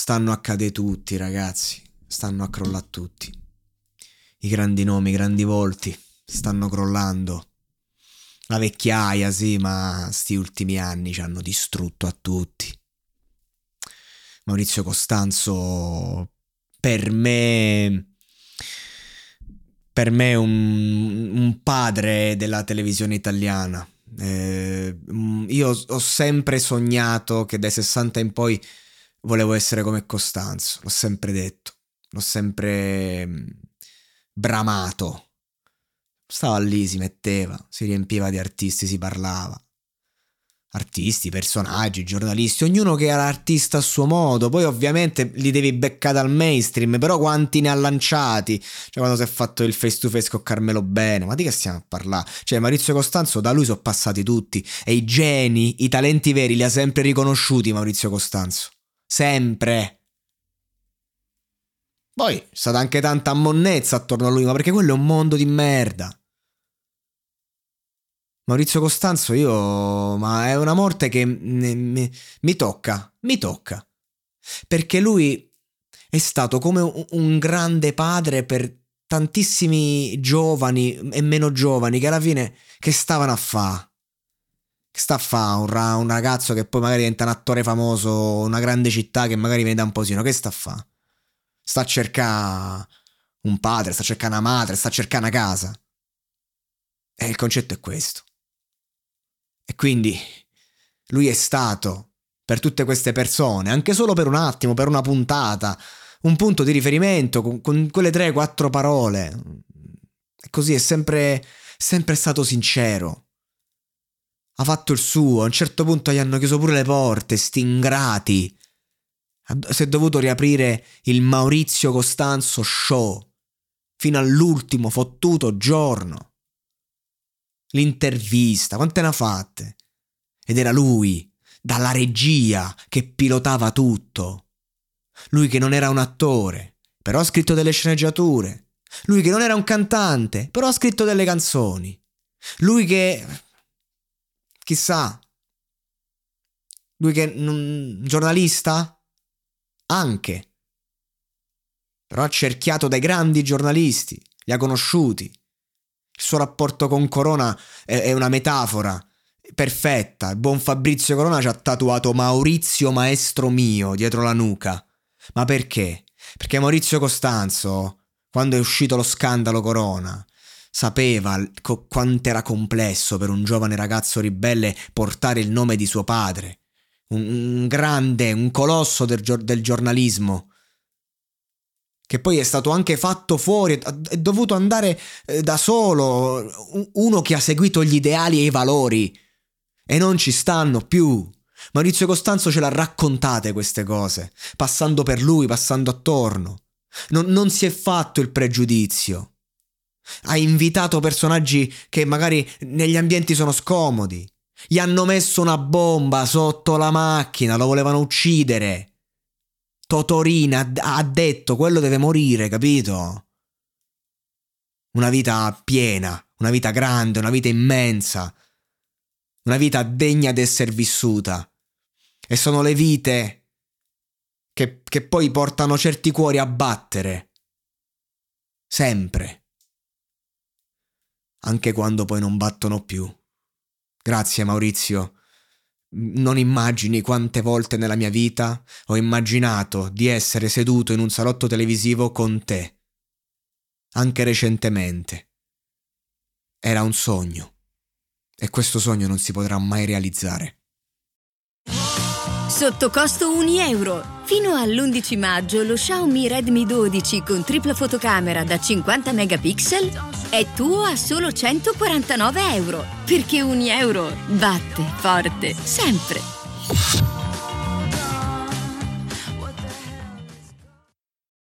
Stanno a cadere tutti, ragazzi. Stanno a crollare tutti. I grandi nomi, i grandi volti stanno crollando. La vecchiaia, sì, ma sti ultimi anni ci hanno distrutto a tutti. Maurizio Costanzo, per me, per me è un, un padre della televisione italiana. Eh, io ho sempre sognato che dai 60 in poi volevo essere come Costanzo, l'ho sempre detto, l'ho sempre mm, bramato. Stava lì, si metteva, si riempiva di artisti, si parlava. Artisti, personaggi, giornalisti, ognuno che era artista a suo modo, poi ovviamente li devi beccare al mainstream, però quanti ne ha lanciati? Cioè quando si è fatto il face to face con Carmelo Bene, ma di che stiamo a parlare? Cioè Maurizio Costanzo, da lui sono passati tutti, e i geni, i talenti veri li ha sempre riconosciuti Maurizio Costanzo. Sempre. Poi c'è stata anche tanta monnezza attorno a lui, ma perché quello è un mondo di merda. Maurizio Costanzo, io. Ma è una morte che mi, mi, mi tocca, mi tocca. Perché lui è stato come un, grande padre per tantissimi giovani e meno giovani che alla fine che stavano a che sta a fare un, ra- un, ragazzo che poi magari diventa un attore famoso, una grande città che magari viene da un posino, che sta a fare? Sta a cercare un padre, sta a cercare una madre, sta a cercare una casa. E il concetto è questo. E quindi lui è stato per tutte queste persone, anche solo per un attimo, per una puntata, un punto di riferimento con, con quelle tre, quattro parole. E così è sempre, sempre stato sincero ha fatto il suo, a un certo punto gli hanno chiuso pure le porte, sti ingrati. Si è dovuto riaprire il Maurizio Costanzo Show, fino all'ultimo fottuto giorno. L'intervista, quante ne ha fatte? Ed era lui, dalla regia, che pilotava tutto. Lui che non era un attore, però ha scritto delle sceneggiature. Lui che non era un cantante, però ha scritto delle canzoni. Lui che Chissà. Lui che un giornalista? Anche. Però ha cerchiato dai grandi giornalisti, li ha conosciuti. Il suo rapporto con Corona è, è una metafora perfetta. Il buon Fabrizio Corona ci ha tatuato Maurizio maestro mio dietro la nuca. Ma perché? Perché Maurizio Costanzo, quando è uscito lo scandalo Corona, sapeva co- quanto era complesso per un giovane ragazzo ribelle portare il nome di suo padre, un, un grande, un colosso del, del, giornalismo, che poi è stato anche fatto fuori, è dovuto andare eh, da solo, uno che ha seguito gli ideali e i valori, e non ci stanno più. Maurizio Costanzo ce l'ha raccontate queste cose, passando per lui, passando attorno. Non, non si è fatto il pregiudizio. Ha invitato personaggi che magari negli ambienti sono scomodi. Gli hanno messo una bomba sotto la macchina, lo volevano uccidere. Totorina ha detto quello deve morire, capito? una vita piena, una vita grande, una vita immensa, una vita degna di essere vissuta. E sono le vite che, che poi portano certi cuori a battere. Sempre. Anche quando poi non battono più. Grazie Maurizio. Non immagini quante volte nella mia vita ho immaginato di essere seduto in un salotto televisivo con te. Anche recentemente. Era un sogno. E questo sogno non si potrà mai realizzare. Sotto costo 1 euro. Fino all'11 maggio lo Xiaomi Redmi 12 con tripla fotocamera da 50 megapixel è tuo a solo 149 euro. Perché 1 euro batte forte sempre.